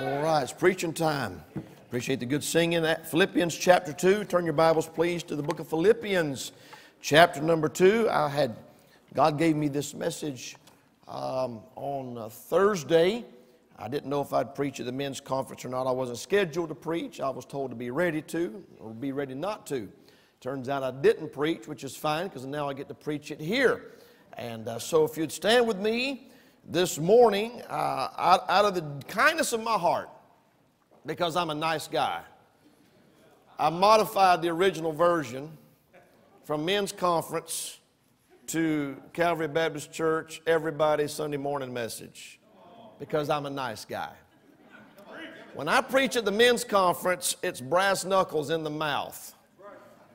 All right, it's preaching time. Appreciate the good singing. Philippians chapter 2. Turn your Bibles, please, to the book of Philippians, chapter number 2. I had, God gave me this message um, on Thursday. I didn't know if I'd preach at the men's conference or not. I wasn't scheduled to preach. I was told to be ready to or be ready not to. Turns out I didn't preach, which is fine because now I get to preach it here. And uh, so if you'd stand with me this morning, uh, out, out of the kindness of my heart, because I'm a nice guy, I modified the original version from men's conference to Calvary Baptist Church, everybody Sunday morning message, because I'm a nice guy. When I preach at the men's conference, it's brass knuckles in the mouth.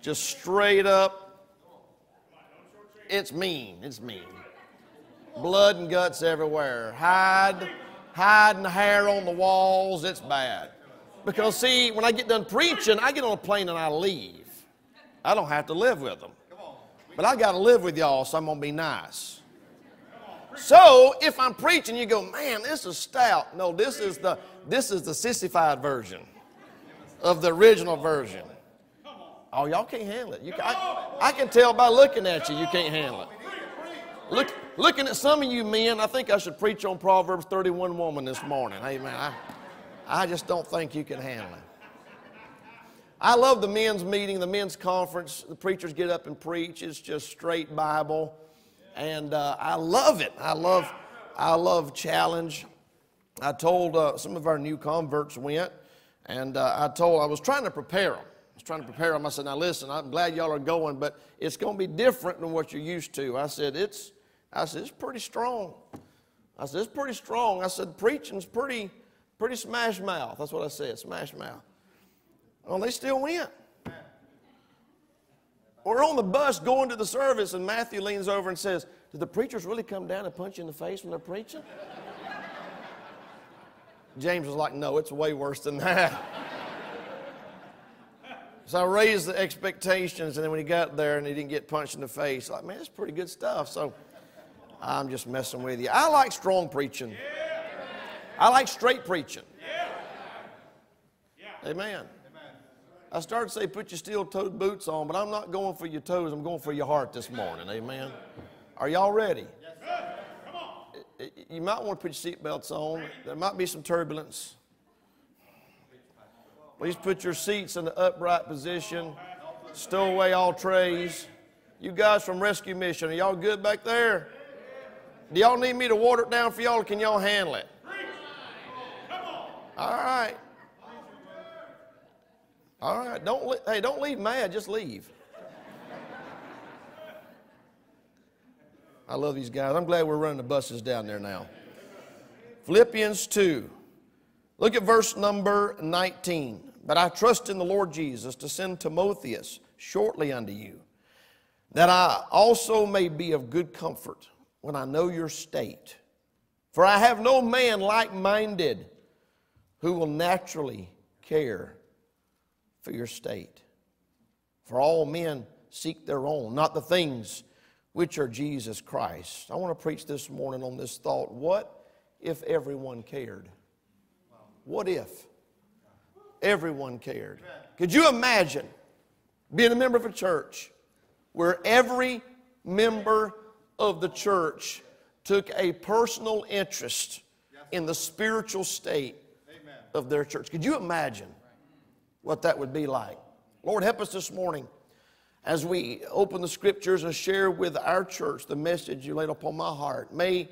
Just straight up. It's mean. It's mean. Blood and guts everywhere. Hide, hide and hair on the walls. It's bad. Because, see, when I get done preaching, I get on a plane and I leave. I don't have to live with them. But I got to live with y'all, so I'm to be nice. So if I'm preaching, you go, man, this is stout. No, this is the this is the sissified version of the original version. Oh, y'all can't handle it. You, I, I can tell by looking at you, you can't handle it. Look, looking at some of you men, I think I should preach on Proverbs 31 woman this morning. Amen. I, I just don't think you can handle it. I love the men's meeting, the men's conference. The preachers get up and preach. It's just straight Bible, and uh, I love it. I love, I love challenge. I told uh, some of our new converts went, and uh, I told I was trying to prepare them. I was trying to prepare them. I said, "Now listen, I'm glad y'all are going, but it's going to be different than what you're used to." I said, "It's, I said it's pretty strong." I said, "It's pretty strong." I said, "Preaching's pretty, pretty smash mouth." That's what I said, smash mouth. Well, they still went. We're on the bus going to the service, and Matthew leans over and says, "Did the preachers really come down and punch you in the face when they're preaching?" James was like, "No, it's way worse than that." So I raised the expectations, and then when he got there and he didn't get punched in the face, like, man, that's pretty good stuff. So I'm just messing with you. I like strong preaching. I like straight preaching. Amen. I started to say, put your steel-toed boots on, but I'm not going for your toes. I'm going for your heart this morning. Amen. Are y'all ready? You might want to put your seatbelts on. There might be some turbulence. Please put your seats in the upright position. Stow away all trays. You guys from Rescue Mission, are y'all good back there? Do y'all need me to water it down for y'all or can y'all handle it? All right. All right. Don't hey, don't leave mad, just leave. I love these guys. I'm glad we're running the buses down there now. Philippians 2. Look at verse number 19. But I trust in the Lord Jesus to send Timotheus shortly unto you, that I also may be of good comfort when I know your state. For I have no man like minded who will naturally care for your state. For all men seek their own, not the things which are Jesus Christ. I want to preach this morning on this thought. What if everyone cared? What if everyone cared? Could you imagine being a member of a church where every member of the church took a personal interest in the spiritual state of their church? Could you imagine what that would be like? Lord, help us this morning as we open the scriptures and share with our church the message you laid upon my heart. May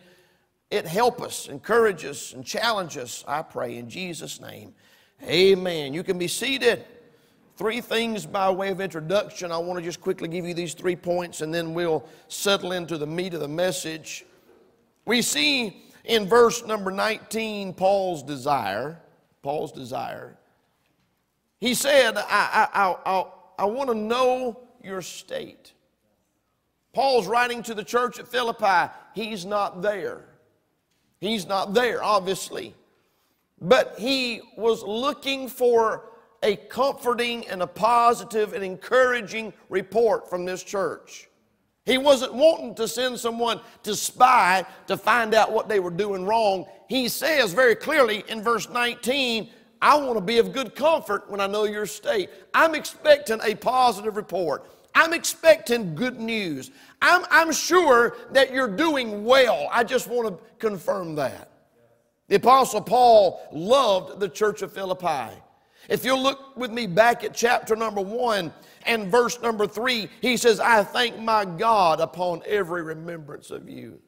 it help us, encourage us, and challenge us, I pray, in Jesus' name. Amen. You can be seated. Three things by way of introduction. I want to just quickly give you these three points and then we'll settle into the meat of the message. We see in verse number 19 Paul's desire. Paul's desire. He said, I, I, I, I want to know your state. Paul's writing to the church at Philippi. He's not there. He's not there, obviously. But he was looking for a comforting and a positive and encouraging report from this church. He wasn't wanting to send someone to spy to find out what they were doing wrong. He says very clearly in verse 19, I want to be of good comfort when I know your state. I'm expecting a positive report. I'm expecting good news. I'm, I'm sure that you're doing well. I just want to confirm that. The Apostle Paul loved the church of Philippi. If you'll look with me back at chapter number one and verse number three, he says, I thank my God upon every remembrance of you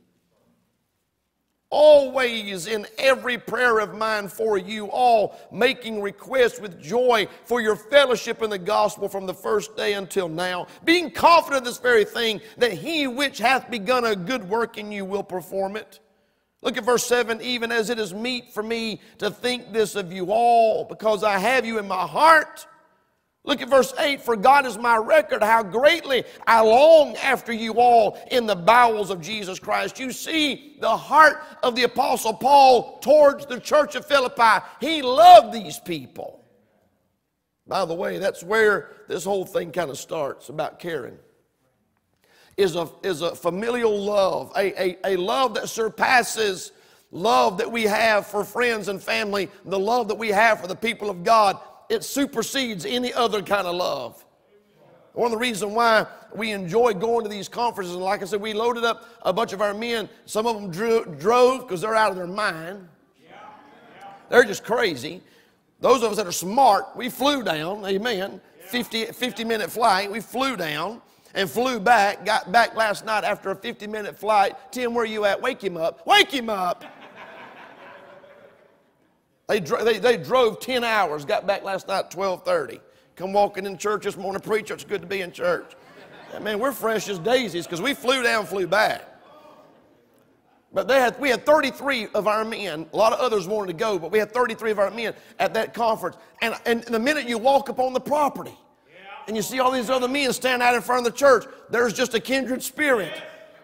always in every prayer of mine for you all, making requests with joy for your fellowship in the gospel from the first day until now, being confident of this very thing, that he which hath begun a good work in you will perform it. Look at verse 7 even as it is meet for me to think this of you all, because I have you in my heart. Look at verse 8 For God is my record, how greatly I long after you all in the bowels of Jesus Christ. You see the heart of the Apostle Paul towards the church of Philippi. He loved these people. By the way, that's where this whole thing kind of starts about caring. Is a, is a familial love, a, a, a love that surpasses love that we have for friends and family, the love that we have for the people of God it supersedes any other kind of love. One of the reasons why we enjoy going to these conferences, and like I said, we loaded up a bunch of our men. Some of them drew, drove because they're out of their mind. They're just crazy. Those of us that are smart, we flew down, amen, 50, 50 minute flight. We flew down and flew back, got back last night after a 50 minute flight. Tim, where you at? Wake him up. Wake him up. They, they, they drove 10 hours, got back last night at 1230. Come walking in church this morning, preacher, it's good to be in church. man, we're fresh as daisies because we flew down, flew back. But they had, we had 33 of our men. A lot of others wanted to go, but we had 33 of our men at that conference. And, and the minute you walk up on the property and you see all these other men stand out in front of the church, there's just a kindred spirit.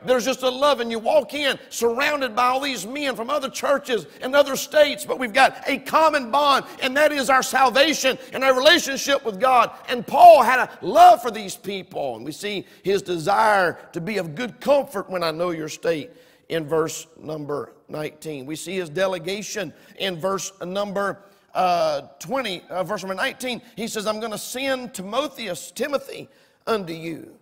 There's just a love, and you walk in surrounded by all these men from other churches and other states, but we've got a common bond, and that is our salvation and our relationship with God. And Paul had a love for these people, and we see his desire to be of good comfort when I know your state in verse number 19. We see his delegation in verse number uh, 20, uh, verse number 19. He says, I'm going to send Timotheus, Timothy, unto you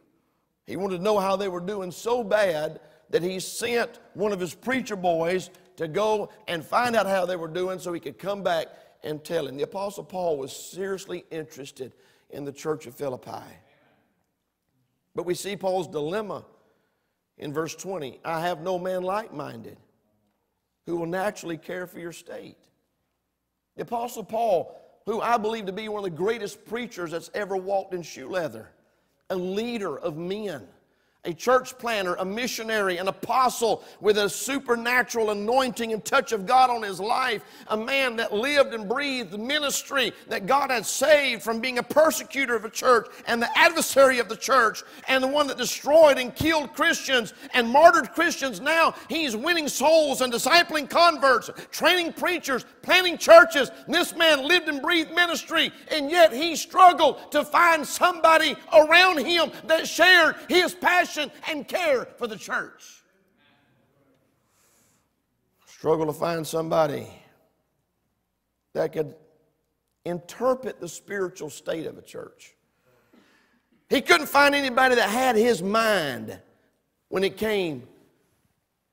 he wanted to know how they were doing so bad that he sent one of his preacher boys to go and find out how they were doing so he could come back and tell him. The Apostle Paul was seriously interested in the church of Philippi. But we see Paul's dilemma in verse 20 I have no man like minded who will naturally care for your state. The Apostle Paul, who I believe to be one of the greatest preachers that's ever walked in shoe leather, a leader of men a church planter, a missionary, an apostle with a supernatural anointing and touch of God on his life, a man that lived and breathed ministry that God had saved from being a persecutor of a church and the adversary of the church and the one that destroyed and killed Christians and martyred Christians. Now he's winning souls and discipling converts, training preachers, planting churches. This man lived and breathed ministry, and yet he struggled to find somebody around him that shared his passion and care for the church. Struggle to find somebody that could interpret the spiritual state of a church. He couldn't find anybody that had his mind when it came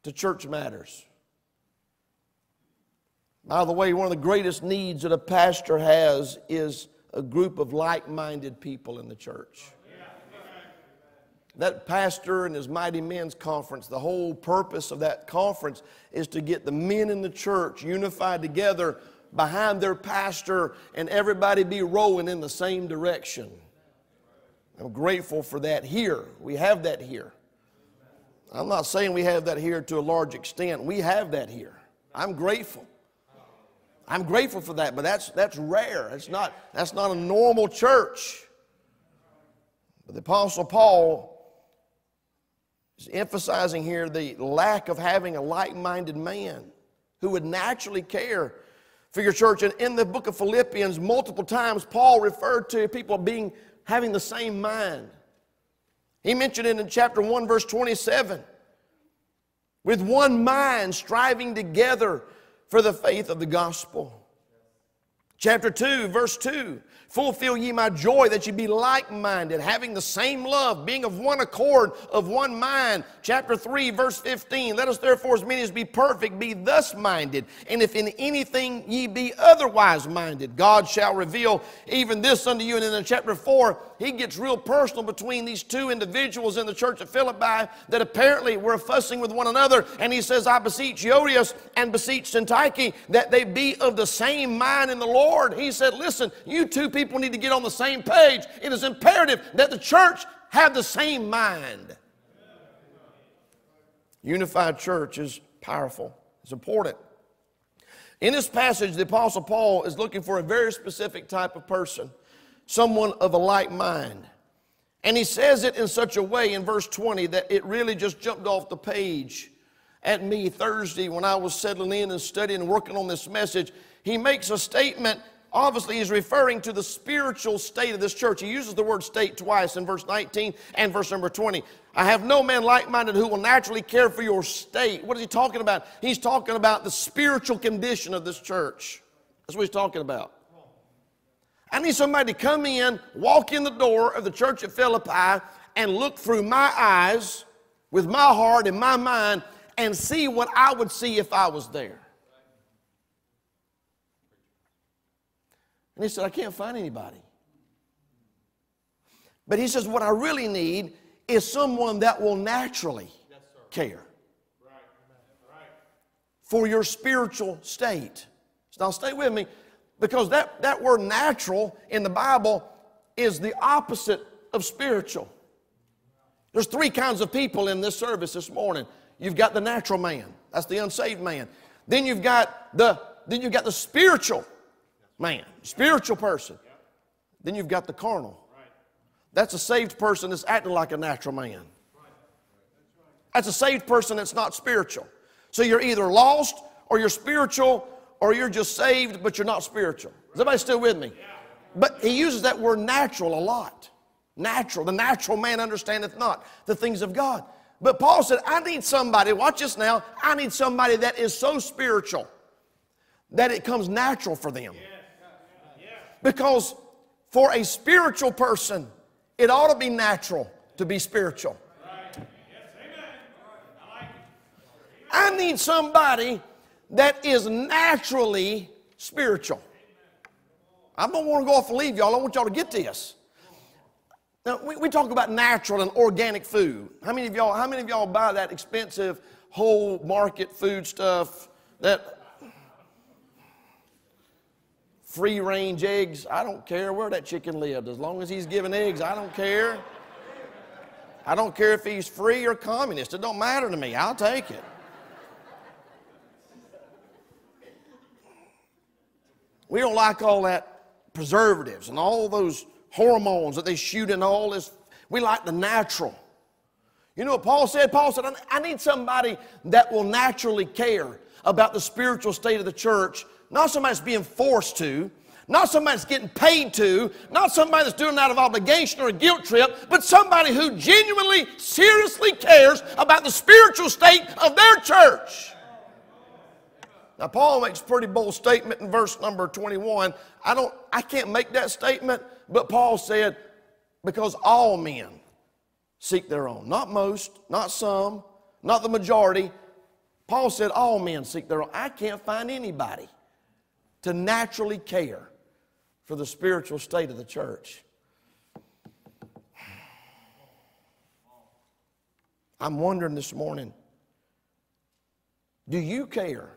to church matters. By the way, one of the greatest needs that a pastor has is a group of like minded people in the church that pastor and his mighty men's conference, the whole purpose of that conference is to get the men in the church unified together behind their pastor and everybody be rowing in the same direction. I'm grateful for that here. We have that here. I'm not saying we have that here to a large extent. We have that here. I'm grateful. I'm grateful for that, but that's, that's rare. It's not, that's not a normal church. But the Apostle Paul emphasizing here the lack of having a like minded man who would naturally care for your church. And in the book of Philippians, multiple times, Paul referred to people being having the same mind. He mentioned it in chapter 1, verse 27. With one mind, striving together for the faith of the gospel. Chapter 2, verse 2 Fulfill ye my joy that ye be like minded, having the same love, being of one accord, of one mind. Chapter 3, verse 15 Let us therefore, as many as be perfect, be thus minded. And if in anything ye be otherwise minded, God shall reveal even this unto you. And in chapter 4, he gets real personal between these two individuals in the church of Philippi that apparently were fussing with one another. And he says, I beseech Euodias and beseech Syntyche that they be of the same mind in the Lord. He said, Listen, you two people need to get on the same page. It is imperative that the church have the same mind. Unified church is powerful, it's important. In this passage, the Apostle Paul is looking for a very specific type of person, someone of a like mind. And he says it in such a way in verse 20 that it really just jumped off the page at me Thursday when I was settling in and studying and working on this message. He makes a statement obviously he's referring to the spiritual state of this church. He uses the word state twice in verse 19 and verse number 20. I have no man like minded who will naturally care for your state. What is he talking about? He's talking about the spiritual condition of this church. That's what he's talking about. I need somebody to come in, walk in the door of the church at Philippi, and look through my eyes with my heart and my mind and see what I would see if I was there. And he said, I can't find anybody. But he says, What I really need is someone that will naturally yes, care right. Right. for your spiritual state. So now, stay with me because that, that word natural in the Bible is the opposite of spiritual. There's three kinds of people in this service this morning. You've got the natural man, that's the unsaved man. Then you've got the then you've got the spiritual man, spiritual person. Then you've got the carnal. That's a saved person that's acting like a natural man. That's a saved person that's not spiritual. So you're either lost or you're spiritual or you're just saved but you're not spiritual. Is everybody still with me? But he uses that word natural a lot. Natural. The natural man understandeth not the things of God. But Paul said, I need somebody, watch this now, I need somebody that is so spiritual that it comes natural for them. Because for a spiritual person, it ought to be natural to be spiritual. I need somebody that is naturally spiritual. I don't want to go off and leave y'all. I want y'all to get this. Now, we, we talk about natural and organic food. How many of y'all, how many of y'all buy that expensive whole market food stuff that free range eggs. I don't care where that chicken lived. As long as he's giving eggs, I don't care. I don't care if he's free or communist. It don't matter to me. I'll take it. We don't like all that preservatives and all those hormones that they shoot in all this. We like the natural. You know what Paul said? Paul said, I need somebody that will naturally care about the spiritual state of the church not somebody that's being forced to, not somebody that's getting paid to, not somebody that's doing it out of obligation or a guilt trip, but somebody who genuinely, seriously cares about the spiritual state of their church. Now, Paul makes a pretty bold statement in verse number 21. I don't, I can't make that statement, but Paul said, because all men seek their own. Not most, not some, not the majority. Paul said all men seek their own. I can't find anybody to naturally care for the spiritual state of the church. I'm wondering this morning do you care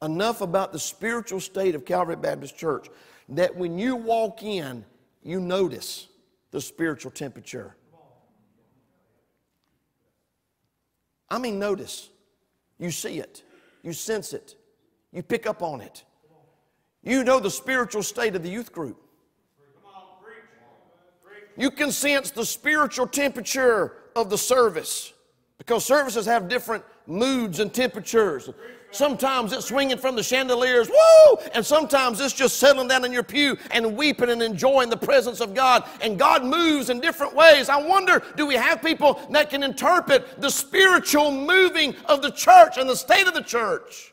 enough about the spiritual state of Calvary Baptist Church that when you walk in, you notice the spiritual temperature? I mean, notice. You see it, you sense it, you pick up on it. You know the spiritual state of the youth group. You can sense the spiritual temperature of the service because services have different moods and temperatures. Sometimes it's swinging from the chandeliers, woo! And sometimes it's just settling down in your pew and weeping and enjoying the presence of God. And God moves in different ways. I wonder, do we have people that can interpret the spiritual moving of the church and the state of the church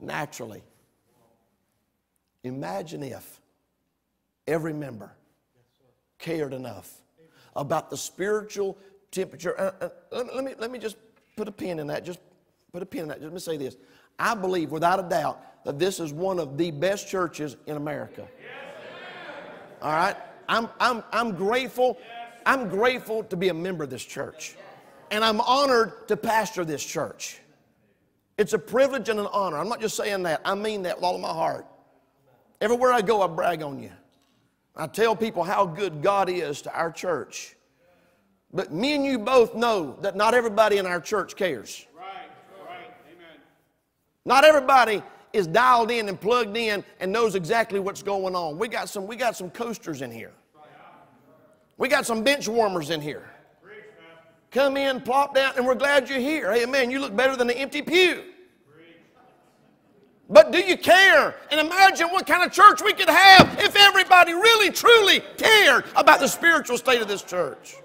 naturally? Imagine if every member cared enough about the spiritual temperature. Uh, uh, let, me, let me just put a pin in that. Just put a pin in that. Let me say this. I believe without a doubt that this is one of the best churches in America. All right? I'm, I'm, I'm grateful. I'm grateful to be a member of this church. And I'm honored to pastor this church. It's a privilege and an honor. I'm not just saying that, I mean that with all of my heart. Everywhere I go, I brag on you. I tell people how good God is to our church. But me and you both know that not everybody in our church cares. Not everybody is dialed in and plugged in and knows exactly what's going on. We got some, we got some coasters in here. We got some bench warmers in here. Come in, plop down, and we're glad you're here. Hey, man, you look better than an empty pew. But do you care? And imagine what kind of church we could have if everybody really, truly cared about the spiritual state of this church.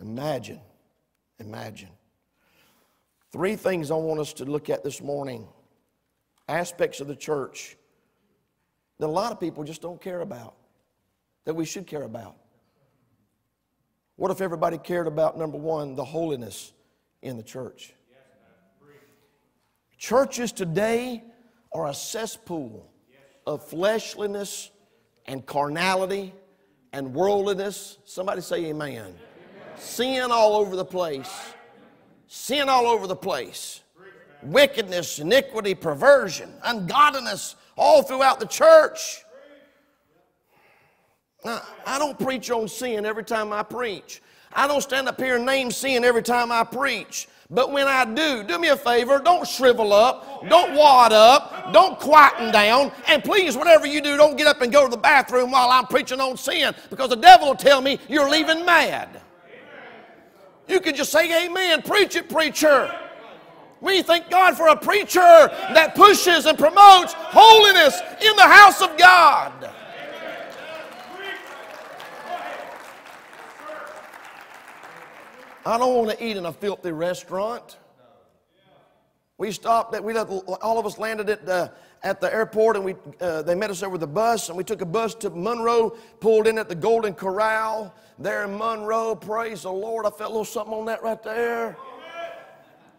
Imagine, imagine. Three things I want us to look at this morning aspects of the church that a lot of people just don't care about, that we should care about. What if everybody cared about, number one, the holiness in the church? Churches today are a cesspool of fleshliness and carnality and worldliness. Somebody say amen. amen. Sin all over the place sin all over the place wickedness, iniquity, perversion, ungodliness all throughout the church. Now, I don't preach on sin every time I preach. I don't stand up here and name sin every time I preach. But when I do, do me a favor, don't shrivel up, don't wad up, don't quieten down, and please, whatever you do, don't get up and go to the bathroom while I'm preaching on sin because the devil will tell me you're leaving mad. You can just say amen. Preach it, preacher. We thank God for a preacher that pushes and promotes holiness in the house of God. I don't want to eat in a filthy restaurant. We stopped at, we let, all of us landed at the, at the airport and we, uh, they met us with a bus and we took a bus to Monroe, pulled in at the Golden Corral there in Monroe. Praise the Lord. I felt a little something on that right there.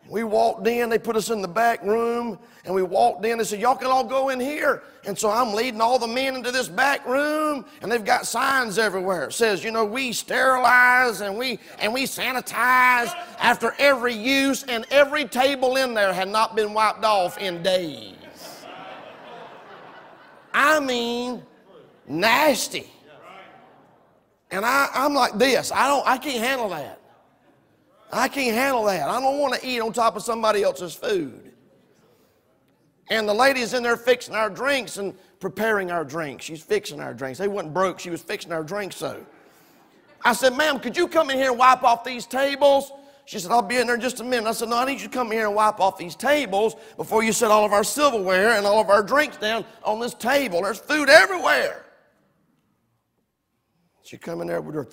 We walked in, they put us in the back room, and we walked in. They said, Y'all can all go in here. And so I'm leading all the men into this back room, and they've got signs everywhere. It says, you know, we sterilize and we and we sanitize after every use, and every table in there had not been wiped off in days. I mean, nasty. And I, I'm like this. I don't I can't handle that. I can't handle that. I don't want to eat on top of somebody else's food. And the lady's in there fixing our drinks and preparing our drinks. She's fixing our drinks. They wasn't broke, she was fixing our drinks so. I said, ma'am, could you come in here and wipe off these tables? She said, I'll be in there in just a minute. I said, No, I need you to come here and wipe off these tables before you set all of our silverware and all of our drinks down on this table. There's food everywhere. She come in there with her,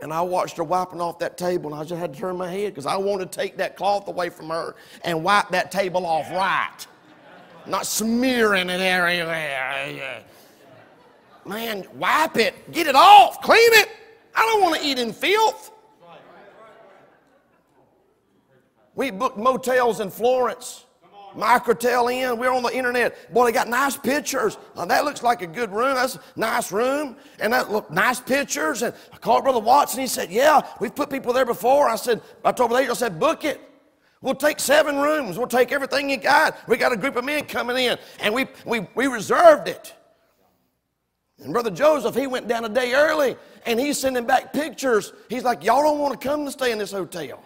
and I watched her wiping off that table, and I just had to turn my head because I wanted to take that cloth away from her and wipe that table off right, not smearing it everywhere. Man, wipe it, get it off, clean it. I don't want to eat in filth. We booked motels in Florence. Microtel Inn. We're on the internet. Boy, they got nice pictures. Now, that looks like a good room. That's a nice room. And that look nice pictures. And I called Brother Watson. He said, Yeah, we've put people there before. I said, I told Brother I said, book it. We'll take seven rooms. We'll take everything you got. We got a group of men coming in. And we, we, we reserved it. And Brother Joseph, he went down a day early and he's sending back pictures. He's like, Y'all don't want to come to stay in this hotel.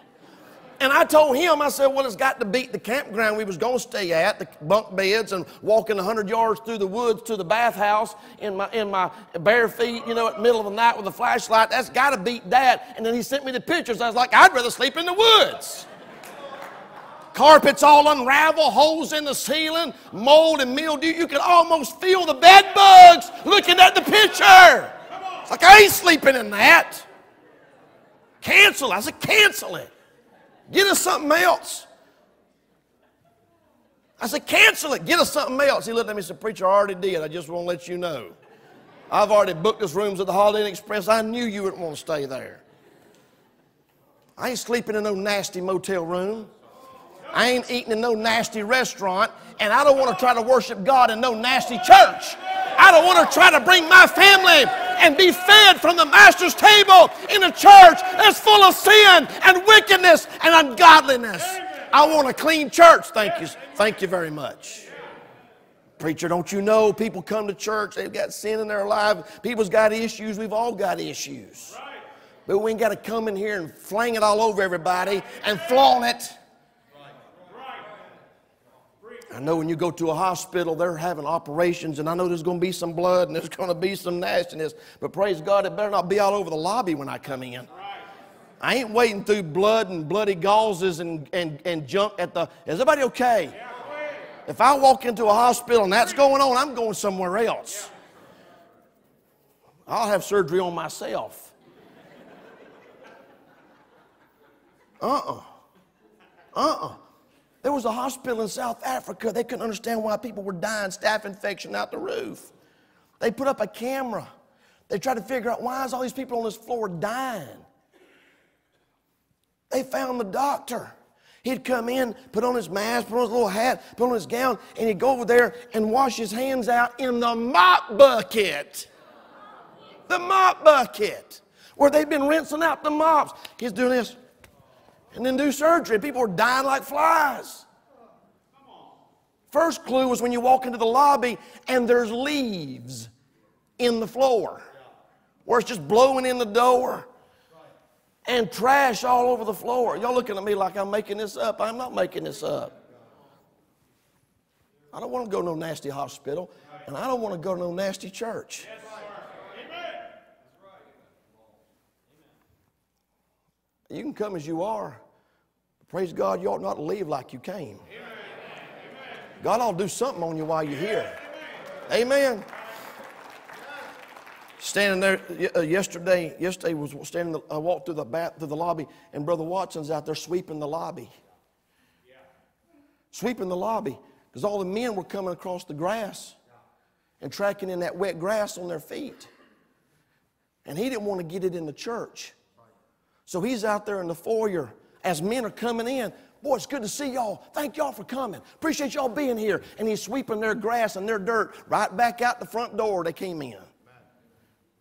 And I told him, I said, well, it's got to beat the campground we was going to stay at, the bunk beds, and walking 100 yards through the woods to the bathhouse in my, in my bare feet, you know, at the middle of the night with a flashlight. That's got to beat that. And then he sent me the pictures. I was like, I'd rather sleep in the woods. Carpets all unravel, holes in the ceiling, mold and mildew. You can almost feel the bed bugs looking at the picture. It's like, I ain't sleeping in that. Cancel. I said, cancel it. Get us something else. I said, cancel it. Get us something else. He looked at me and said, Preacher, I already did. I just want to let you know. I've already booked us rooms at the Holiday Inn Express. I knew you wouldn't want to stay there. I ain't sleeping in no nasty motel room. I ain't eating in no nasty restaurant. And I don't want to try to worship God in no nasty church. I don't want to try to bring my family and be fed from the Master's table in a church that's full of sin and wickedness and ungodliness. I want a clean church. Thank you. Thank you very much. Preacher, don't you know people come to church, they've got sin in their life. People's got issues, we've all got issues. But we ain't got to come in here and fling it all over everybody and flaunt it. I know when you go to a hospital, they're having operations, and I know there's going to be some blood and there's going to be some nastiness. But praise God, it better not be all over the lobby when I come in. I ain't waiting through blood and bloody gauzes and, and, and junk at the. Is everybody okay? If I walk into a hospital and that's going on, I'm going somewhere else. I'll have surgery on myself. Uh uh-uh. uh. Uh uh. There was a hospital in South Africa. They couldn't understand why people were dying, staph infection out the roof. They put up a camera. They tried to figure out why is all these people on this floor dying. They found the doctor. He'd come in, put on his mask, put on his little hat, put on his gown, and he'd go over there and wash his hands out in the mop bucket. The mop bucket. Where they'd been rinsing out the mops. He's doing this and then do surgery. People are dying like flies. First clue was when you walk into the lobby and there's leaves in the floor where it's just blowing in the door and trash all over the floor. Y'all looking at me like I'm making this up. I'm not making this up. I don't want to go to no nasty hospital, and I don't want to go to no nasty church. You can come as you are. Praise God, you ought not to leave like you came. God ought to do something on you while you're here. Amen. Standing there uh, yesterday, yesterday was standing. I walked through the bath, through the lobby, and Brother Watson's out there sweeping the lobby, sweeping the lobby, because all the men were coming across the grass and tracking in that wet grass on their feet, and he didn't want to get it in the church. So he's out there in the foyer as men are coming in. Boy, it's good to see y'all. Thank y'all for coming. Appreciate y'all being here. And he's sweeping their grass and their dirt right back out the front door they came in.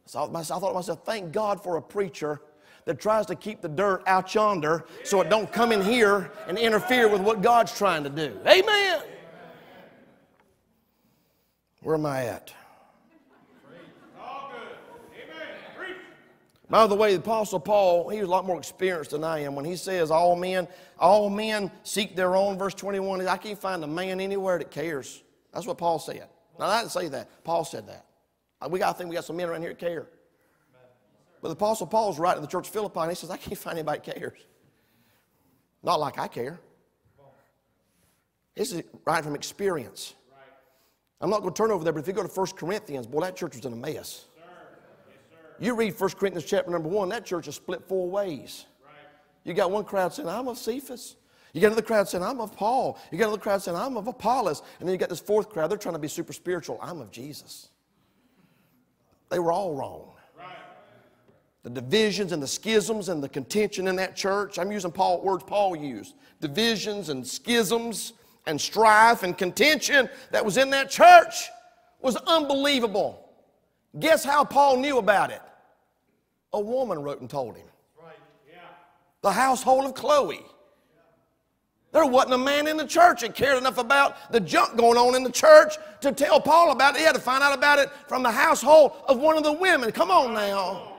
So I thought to myself, thank God for a preacher that tries to keep the dirt out yonder so it don't come in here and interfere with what God's trying to do. Amen. Where am I at? By the way, the Apostle Paul, he was a lot more experienced than I am. When he says all men, all men seek their own, verse 21, I can't find a man anywhere that cares. That's what Paul said. Now, I didn't say that. Paul said that. Uh, we got, I think we got some men around here that care. But the Apostle Paul's writing to the church of Philippi, and he says, I can't find anybody that cares. Not like I care. This is writing from experience. I'm not going to turn over there, but if you go to 1 Corinthians, boy, that church was in a mess. You read 1 Corinthians chapter number one, that church is split four ways. You got one crowd saying, I'm of Cephas. You got another crowd saying, I'm of Paul. You got another crowd saying, I'm of Apollos. And then you got this fourth crowd, they're trying to be super spiritual. I'm of Jesus. They were all wrong. The divisions and the schisms and the contention in that church, I'm using Paul, words Paul used. Divisions and schisms and strife and contention that was in that church was unbelievable. Guess how Paul knew about it? A woman wrote and told him. Right. Yeah. The household of Chloe. There wasn't a man in the church that cared enough about the junk going on in the church to tell Paul about it. He had to find out about it from the household of one of the women. Come on now.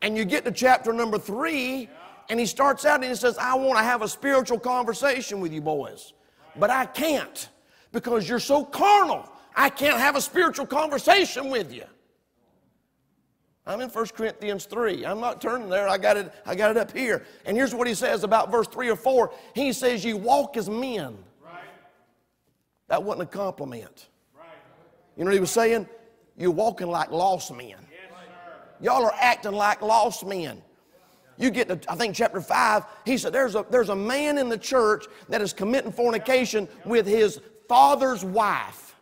And you get to chapter number three, And he starts out and he says, I want to have a spiritual conversation with you boys, but I can't because you're so carnal. I can't have a spiritual conversation with you. I'm in 1 Corinthians 3. I'm not turning there. I got it, I got it up here. And here's what he says about verse 3 or 4. He says, You walk as men. Right. That wasn't a compliment. Right. You know what he was saying? You're walking like lost men. Yes, Y'all are acting like lost men. You get to, I think, chapter 5, he said, there's a, there's a man in the church that is committing fornication with his father's wife.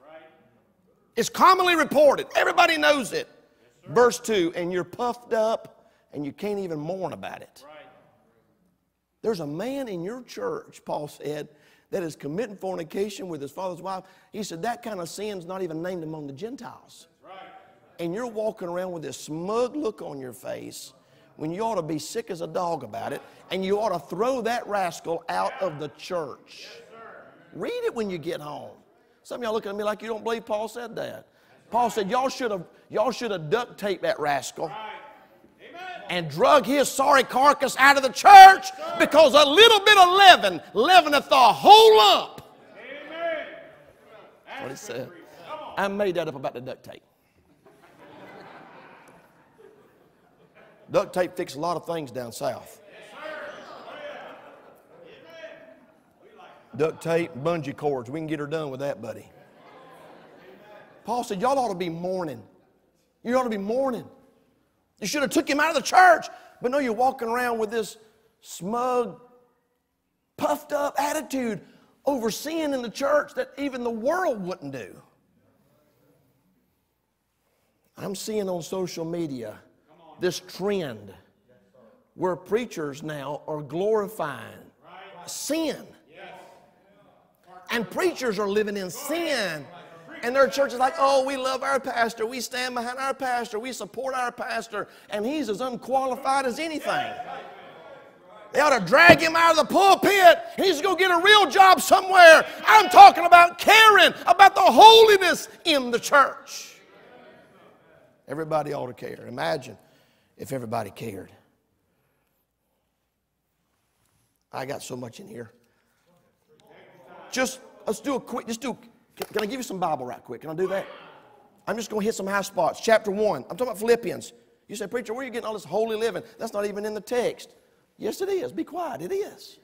It's commonly reported. Everybody knows it. Verse 2 and you're puffed up and you can't even mourn about it. There's a man in your church, Paul said, that is committing fornication with his father's wife. He said that kind of sin's not even named among the Gentiles. And you're walking around with this smug look on your face when you ought to be sick as a dog about it, and you ought to throw that rascal out of the church. Read it when you get home. Some of y'all looking at me like you don't believe Paul said that. Paul said, Y'all should have y'all should have duct taped that rascal and drug his sorry carcass out of the church because a little bit of leaven leaveneth the whole lump. That's what he said. I made that up about the duct tape. Duct tape fixes a lot of things down south. Duct tape, bungee cords. We can get her done with that, buddy. Paul said, Y'all ought to be mourning. You ought to be mourning. You should have took him out of the church. But no, you're walking around with this smug, puffed up attitude over sin in the church that even the world wouldn't do. I'm seeing on social media this trend where preachers now are glorifying sin. And preachers are living in sin and their church is like, oh, we love our pastor. We stand behind our pastor. We support our pastor. And he's as unqualified as anything. They ought to drag him out of the pulpit. He needs to get a real job somewhere. I'm talking about caring about the holiness in the church. Everybody ought to care. Imagine if everybody cared. I got so much in here. Just let's do a quick, just do can I give you some Bible right quick? Can I do that? I'm just going to hit some high spots. Chapter 1. I'm talking about Philippians. You say, Preacher, where are you getting all this holy living? That's not even in the text. Yes, it is. Be quiet. It is.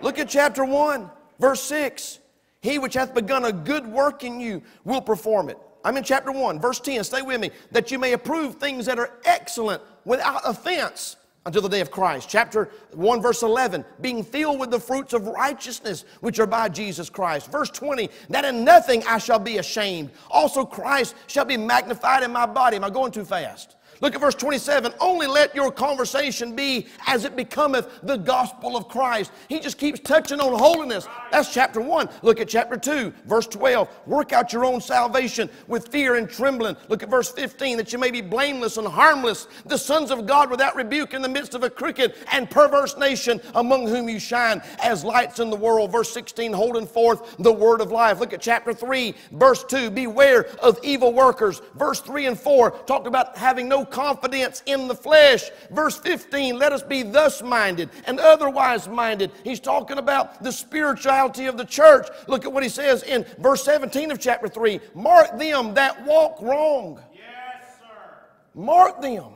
Look at chapter 1, verse 6. He which hath begun a good work in you will perform it. I'm in chapter 1, verse 10. Stay with me. That you may approve things that are excellent without offense until the day of Christ. Chapter 1, verse 11, being filled with the fruits of righteousness which are by Jesus Christ. Verse 20, that in nothing I shall be ashamed. Also, Christ shall be magnified in my body. Am I going too fast? Look at verse 27. Only let your conversation be as it becometh the gospel of Christ. He just keeps touching on holiness. That's chapter 1. Look at chapter 2, verse 12. Work out your own salvation with fear and trembling. Look at verse 15 that you may be blameless and harmless, the sons of God without rebuke in the midst of a crooked and perverse nation among whom you shine as lights in the world. Verse 16, holding forth the word of life. Look at chapter 3, verse 2. Beware of evil workers. Verse 3 and 4 talked about having no confidence in the flesh. Verse 15, let us be thus minded and otherwise minded. He's talking about the spirituality of the church. Look at what he says in verse 17 of chapter 3 Mark them that walk wrong. Yes, sir. Mark them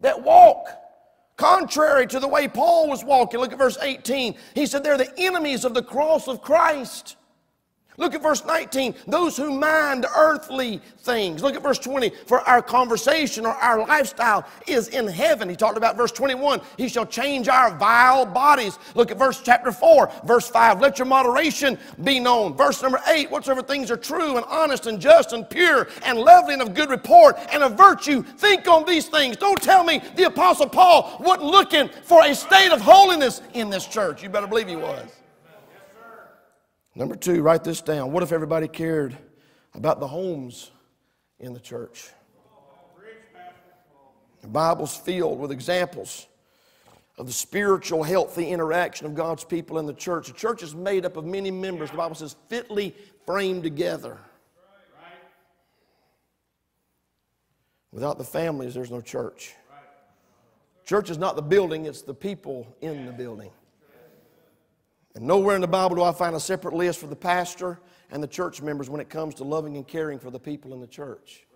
that walk contrary to the way Paul was walking. Look at verse 18. He said they're the enemies of the cross of Christ. Look at verse 19. Those who mind earthly things. Look at verse 20. For our conversation or our lifestyle is in heaven. He talked about verse 21. He shall change our vile bodies. Look at verse chapter 4, verse 5. Let your moderation be known. Verse number 8. Whatsoever things are true and honest and just and pure and lovely and of good report and of virtue, think on these things. Don't tell me the Apostle Paul wasn't looking for a state of holiness in this church. You better believe he was. Number two, write this down. What if everybody cared about the homes in the church? The Bible's filled with examples of the spiritual, healthy interaction of God's people in the church. The church is made up of many members, the Bible says, fitly framed together. Without the families, there's no church. Church is not the building, it's the people in the building. And nowhere in the Bible do I find a separate list for the pastor and the church members when it comes to loving and caring for the people in the church.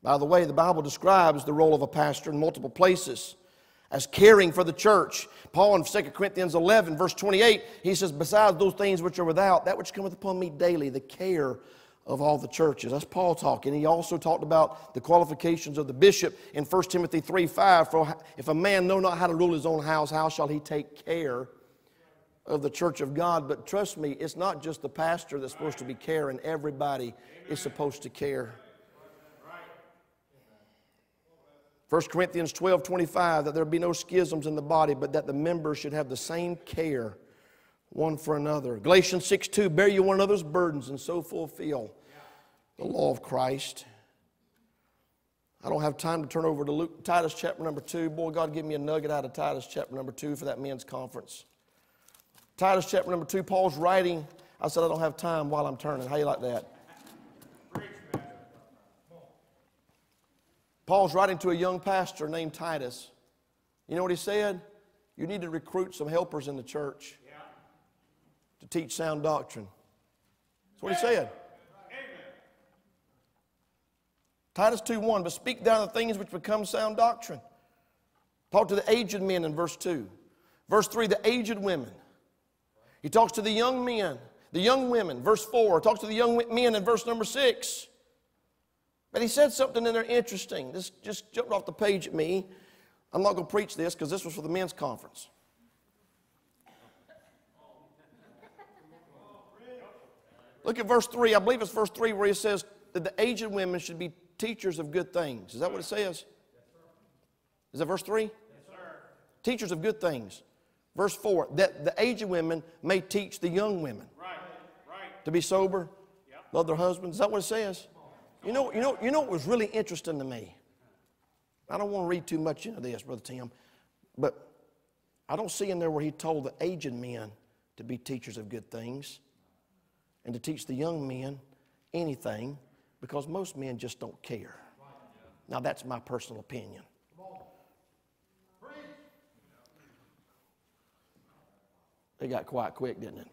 By the way, the Bible describes the role of a pastor in multiple places as caring for the church. Paul in 2 Corinthians 11, verse 28, he says, Besides those things which are without, that which cometh upon me daily, the care of all the churches. That's Paul talking. He also talked about the qualifications of the bishop in 1 Timothy 3 5. For if a man know not how to rule his own house, how shall he take care of the church of God? But trust me, it's not just the pastor that's supposed to be caring, everybody is supposed to care. 1 Corinthians 12 25, that there be no schisms in the body, but that the members should have the same care one for another. Galatians 6 2, bear you one another's burdens and so fulfill the law of Christ. I don't have time to turn over to Luke, Titus chapter number 2. Boy, God, give me a nugget out of Titus chapter number 2 for that men's conference. Titus chapter number 2, Paul's writing. I said, I don't have time while I'm turning. How you like that? Paul's writing to a young pastor named Titus. You know what he said? You need to recruit some helpers in the church to teach sound doctrine. That's what he said. Titus 2:1, but speak down the things which become sound doctrine. Talk to the aged men in verse 2. Verse 3, the aged women. He talks to the young men, the young women, verse 4. Talks to the young men in verse number 6. But he said something in there interesting. This just jumped off the page at me. I'm not going to preach this because this was for the men's conference. Look at verse 3. I believe it's verse 3 where he says that the aged women should be teachers of good things. Is that what it says? Is that verse 3? Yes, sir. Teachers of good things. Verse 4 that the aged women may teach the young women. Right, right. To be sober, yep. love their husbands. Is that what it says? You know, you know, you know what was really interesting to me? I don't want to read too much into this, Brother Tim, but I don't see in there where he told the aged men to be teachers of good things and to teach the young men anything because most men just don't care. Now, that's my personal opinion. It got quiet quick, didn't it?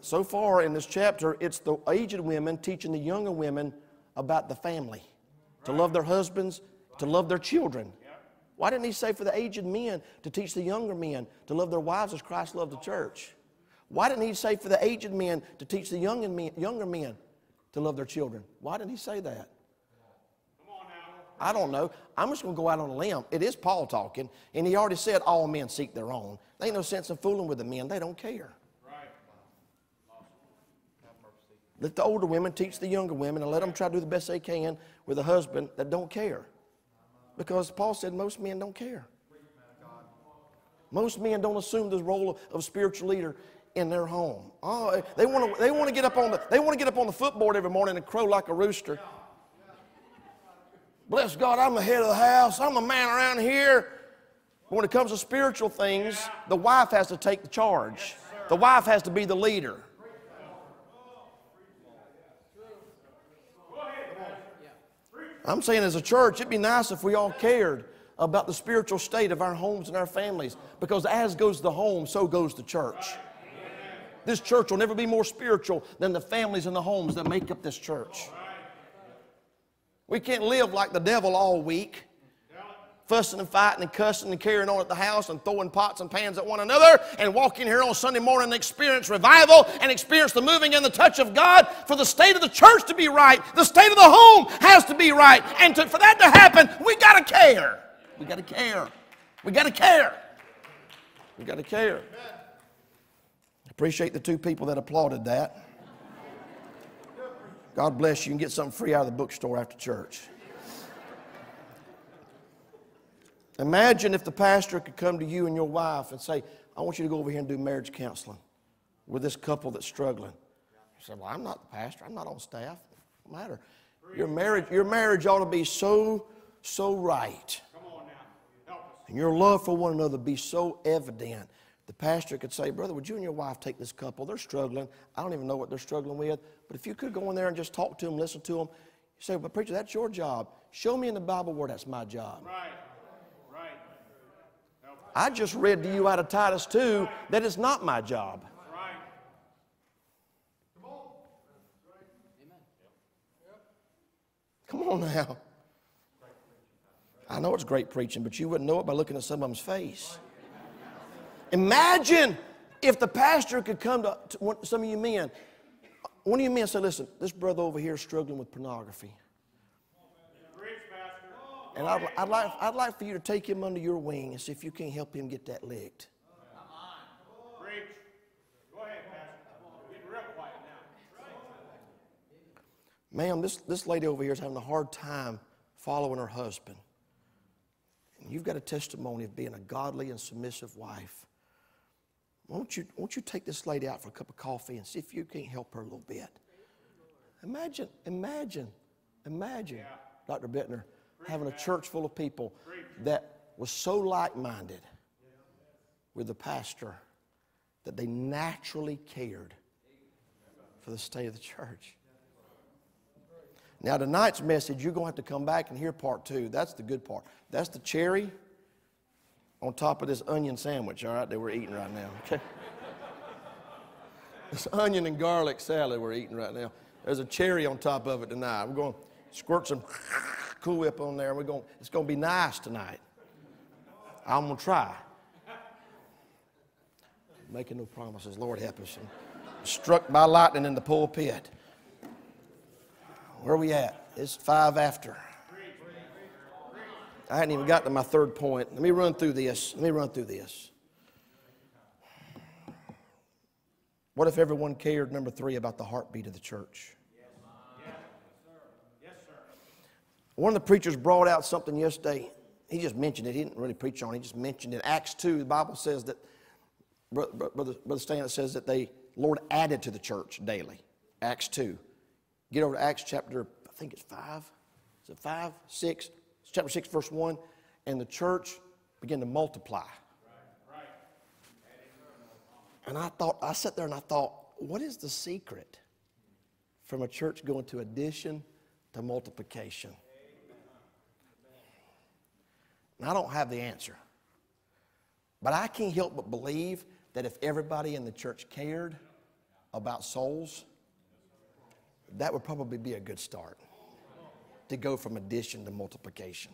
So far in this chapter, it's the aged women teaching the younger women about the family to love their husbands, to love their children. Why didn't he say for the aged men to teach the younger men to love their wives as Christ loved the church? Why didn't he say for the aged men to teach the younger men, younger men to love their children? Why didn't he say that? I don't know. I'm just going to go out on a limb. It is Paul talking, and he already said all men seek their own. There ain't no sense in fooling with the men. They don't care. Let the older women teach the younger women and let them try to do the best they can with a husband that don't care. Because Paul said most men don't care. Most men don't assume the role of spiritual leader in their home. Oh, they want to they want to get up on the they want to get up on the footboard every morning and crow like a rooster. Bless God, I'm the head of the house. I'm the man around here. But when it comes to spiritual things, the wife has to take the charge. The wife has to be the leader. I'm saying as a church, it'd be nice if we all cared about the spiritual state of our homes and our families because as goes the home, so goes the church. This church will never be more spiritual than the families and the homes that make up this church. We can't live like the devil all week, fussing and fighting and cussing and carrying on at the house and throwing pots and pans at one another and walk in here on Sunday morning and experience revival and experience the moving and the touch of God. For the state of the church to be right, the state of the home has to be right. And to, for that to happen, we got to care. We got to care. We got to care. We got to care. Appreciate the two people that applauded that. God bless you and get something free out of the bookstore after church. Imagine if the pastor could come to you and your wife and say, I want you to go over here and do marriage counseling with this couple that's struggling. You say, Well, I'm not the pastor, I'm not on staff. No matter. Your marriage, your marriage ought to be so, so right. Come on now. And your love for one another be so evident the pastor could say, Brother, would you and your wife take this couple? They're struggling. I don't even know what they're struggling with. But if you could go in there and just talk to them, listen to them, you say, But preacher, that's your job. Show me in the Bible where that's my job. Right. right. I just read to you out of Titus 2 that it's not my job. Right. Come on now. I know it's great preaching, but you wouldn't know it by looking at some of them's face. Imagine if the pastor could come to, to some of you men, one of you men say, listen, this brother over here is struggling with pornography. And I'd, I'd, like, I'd like for you to take him under your wing and see if you can't help him get that licked. Ma'am, this, this lady over here is having a hard time following her husband. And you've got a testimony of being a godly and submissive wife. Won't you, won't you take this lady out for a cup of coffee and see if you can't help her a little bit? Imagine, imagine, imagine, yeah. Dr. Bittner, having a church full of people that was so like minded with the pastor that they naturally cared for the state of the church. Now, tonight's message, you're going to have to come back and hear part two. That's the good part. That's the cherry on top of this onion sandwich, all right, that we're eating right now, okay? this onion and garlic salad we're eating right now. There's a cherry on top of it tonight. We're going to squirt some Cool Whip on there. We're going, it's going to be nice tonight. I'm going to try. Making no promises. Lord help us. Struck by lightning in the pulpit. Where are we at? It's five after. I hadn't even got to my third point. Let me run through this. Let me run through this. What if everyone cared, number three, about the heartbeat of the church? Yes, sir. One of the preachers brought out something yesterday. He just mentioned it. He didn't really preach on it. He just mentioned it. Acts 2, the Bible says that, Brother, Brother, Brother Stan says that they, Lord added to the church daily. Acts 2. Get over to Acts chapter, I think it's 5. Is it 5? 6? Chapter 6, verse 1, and the church began to multiply. And I thought, I sat there and I thought, what is the secret from a church going to addition to multiplication? And I don't have the answer. But I can't help but believe that if everybody in the church cared about souls, that would probably be a good start to go from addition to multiplication.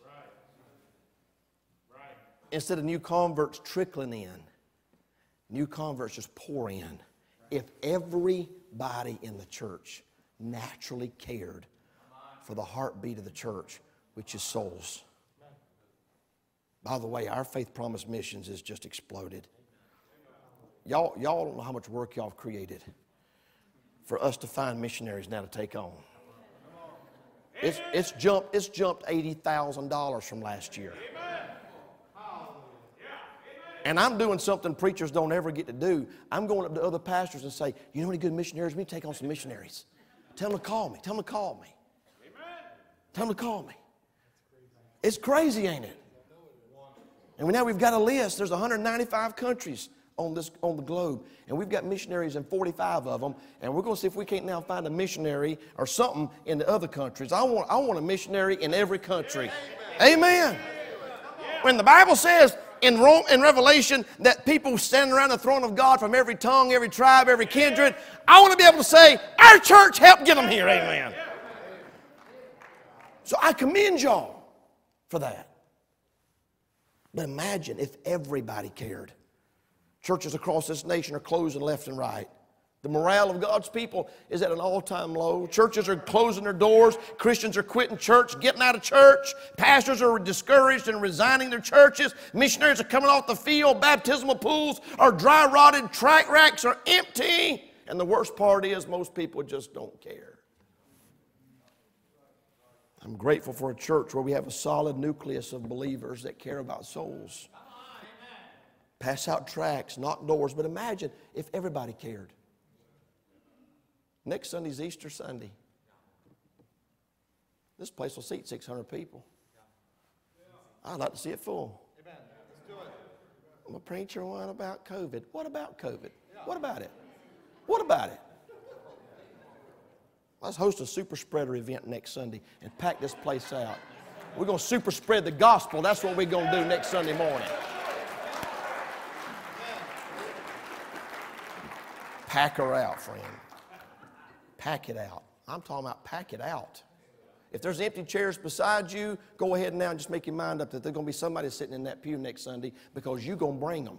Instead of new converts trickling in, new converts just pour in. If everybody in the church naturally cared for the heartbeat of the church, which is souls. By the way, our Faith Promise Missions has just exploded. Y'all, y'all don't know how much work y'all have created for us to find missionaries now to take on. It's, it's jumped, it's jumped $80,000 from last year. And I'm doing something preachers don't ever get to do. I'm going up to other pastors and say, You know any good missionaries? We take on some missionaries. Tell them to call me. Tell them to call me. Tell them to call me. It's crazy, ain't it? And now we've got a list. There's 195 countries on, this, on the globe. And we've got missionaries in 45 of them. And we're going to see if we can't now find a missionary or something in the other countries. I want, I want a missionary in every country. Amen. When the Bible says in, Rome, in Revelation that people stand around the throne of God from every tongue, every tribe, every kindred, I want to be able to say, Our church helped get them here. Amen. So I commend y'all for that. But imagine if everybody cared. Churches across this nation are closing left and right. The morale of God's people is at an all time low. Churches are closing their doors. Christians are quitting church, getting out of church. Pastors are discouraged and resigning their churches. Missionaries are coming off the field. Baptismal pools are dry rotted. Track racks are empty. And the worst part is, most people just don't care. I'm grateful for a church where we have a solid nucleus of believers that care about souls pass out tracts, knock doors. But imagine if everybody cared. Next Sunday's Easter Sunday. This place will seat 600 people. I'd like to see it full. I'm a preacher one about COVID. What about COVID? What about it? What about it? Let's host a super spreader event next Sunday and pack this place out. We're going to super spread the gospel. That's what we're going to do next Sunday morning. Pack her out, friend. Pack it out. I'm talking about pack it out. If there's empty chairs beside you, go ahead now and just make your mind up that there's going to be somebody sitting in that pew next Sunday because you're going to bring them.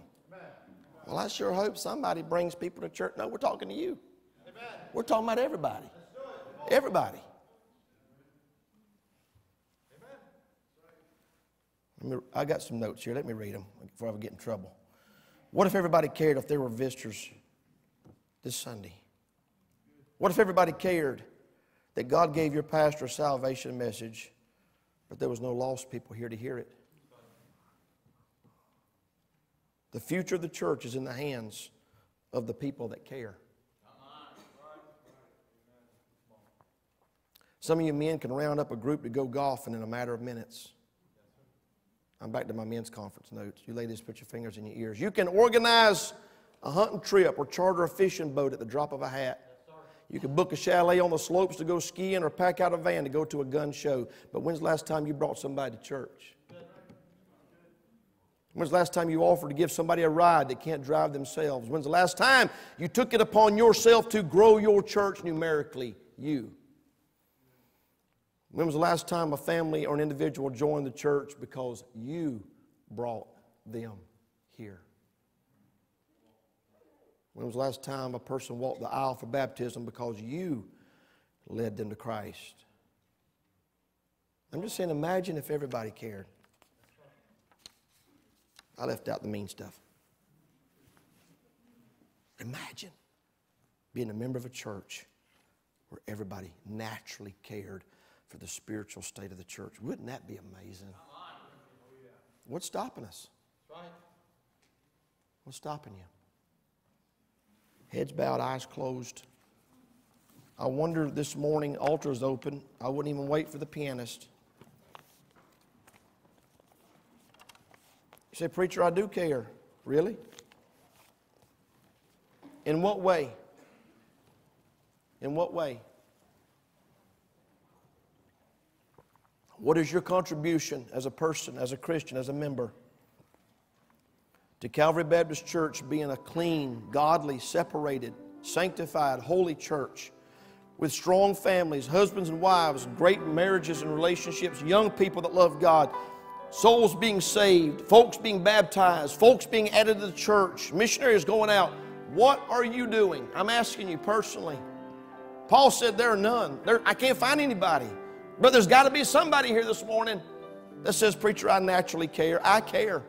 Well, I sure hope somebody brings people to church. No, we're talking to you. We're talking about everybody. Everybody. Me, I got some notes here. Let me read them before I get in trouble. What if everybody cared if there were visitors this Sunday? What if everybody cared that God gave your pastor a salvation message, but there was no lost people here to hear it? The future of the church is in the hands of the people that care. Some of you men can round up a group to go golfing in a matter of minutes. I'm back to my men's conference notes. You ladies put your fingers in your ears. You can organize a hunting trip or charter a fishing boat at the drop of a hat. You can book a chalet on the slopes to go skiing or pack out a van to go to a gun show. But when's the last time you brought somebody to church? When's the last time you offered to give somebody a ride that can't drive themselves? When's the last time you took it upon yourself to grow your church numerically? You. When was the last time a family or an individual joined the church because you brought them here? When was the last time a person walked the aisle for baptism because you led them to Christ? I'm just saying, imagine if everybody cared. I left out the mean stuff. Imagine being a member of a church where everybody naturally cared for the spiritual state of the church. Wouldn't that be amazing? What's stopping us? What's stopping you? Heads bowed, eyes closed. I wonder this morning, altar's open. I wouldn't even wait for the pianist. You say, Preacher, I do care. Really? In what way? In what way? What is your contribution as a person, as a Christian, as a member? To Calvary Baptist Church being a clean, godly, separated, sanctified, holy church with strong families, husbands and wives, great marriages and relationships, young people that love God, souls being saved, folks being baptized, folks being added to the church, missionaries going out. What are you doing? I'm asking you personally. Paul said there are none. There, I can't find anybody. But there's got to be somebody here this morning that says, Preacher, I naturally care. I care.